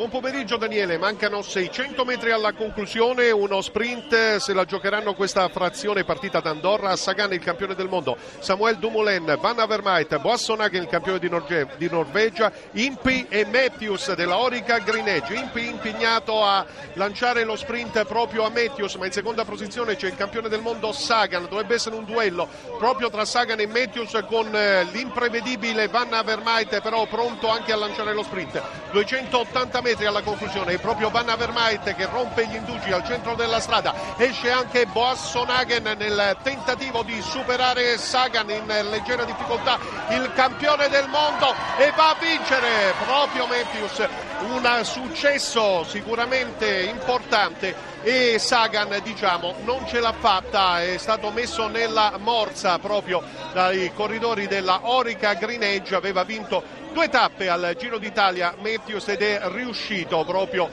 Buon pomeriggio Daniele, mancano 600 metri alla conclusione, uno sprint, se la giocheranno questa frazione partita d'Andorra, Sagan il campione del mondo, Samuel Dumoulin, Van Avermaet, Boassonagen il campione di, Norge- di, Norvegia, Impi e Matthews della Orica Greenedge, Impi impegnato a lanciare lo sprint proprio a Matthews, ma in seconda posizione c'è il campione del mondo Sagan, dovrebbe essere un duello proprio tra Sagan e Matthews con eh, l'imprevedibile Van Avermaet però pronto anche a lanciare lo sprint, 280 metri metri alla conclusione, è proprio Van Avermaet che rompe gli indugi al centro della strada, esce anche Boassonagen nel tentativo di superare Sagan in leggera difficoltà, il campione del mondo e va a vincere proprio Matthews, un successo sicuramente importante e Sagan diciamo non ce l'ha fatta, è stato messo nella morsa proprio dai corridori della Orica Green Edge, aveva vinto due tappe al Giro d'Italia Matthews ed è riuscito proprio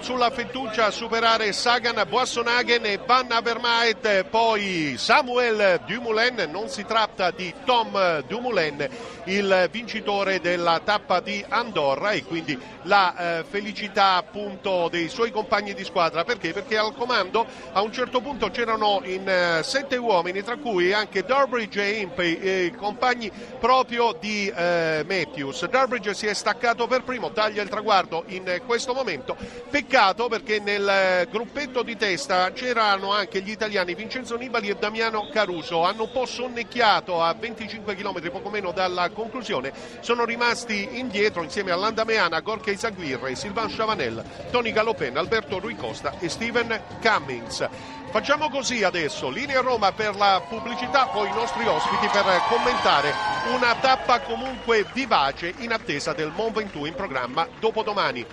sulla fettuccia a superare Sagan, Boissonhagen e Van Avermaet poi Samuel Dumoulin non si tratta di Tom Dumoulin il vincitore della tappa di Andorra e quindi la eh, felicità appunto dei suoi compagni di squadra perché? Perché al comando a un certo punto c'erano in eh, sette uomini tra cui anche Durbridge e Impey eh, compagni proprio di eh, Matthews. Durbridge si è staccato per primo, taglia il traguardo in questo momento. Peccato perché nel gruppetto di testa c'erano anche gli italiani Vincenzo Nibali e Damiano Caruso. Hanno un po' sonnecchiato a 25 km, poco meno dalla conclusione. Sono rimasti indietro insieme a Landameana, Gorka Isaguirre, Silvan Chavanel, Tony Galopin, Alberto Rui Costa e Steven Cummings. Facciamo così adesso, linea Roma per la pubblicità, poi i nostri ospiti per commentare una tappa comunque vivace in attesa del Mont Ventoux in programma dopodomani.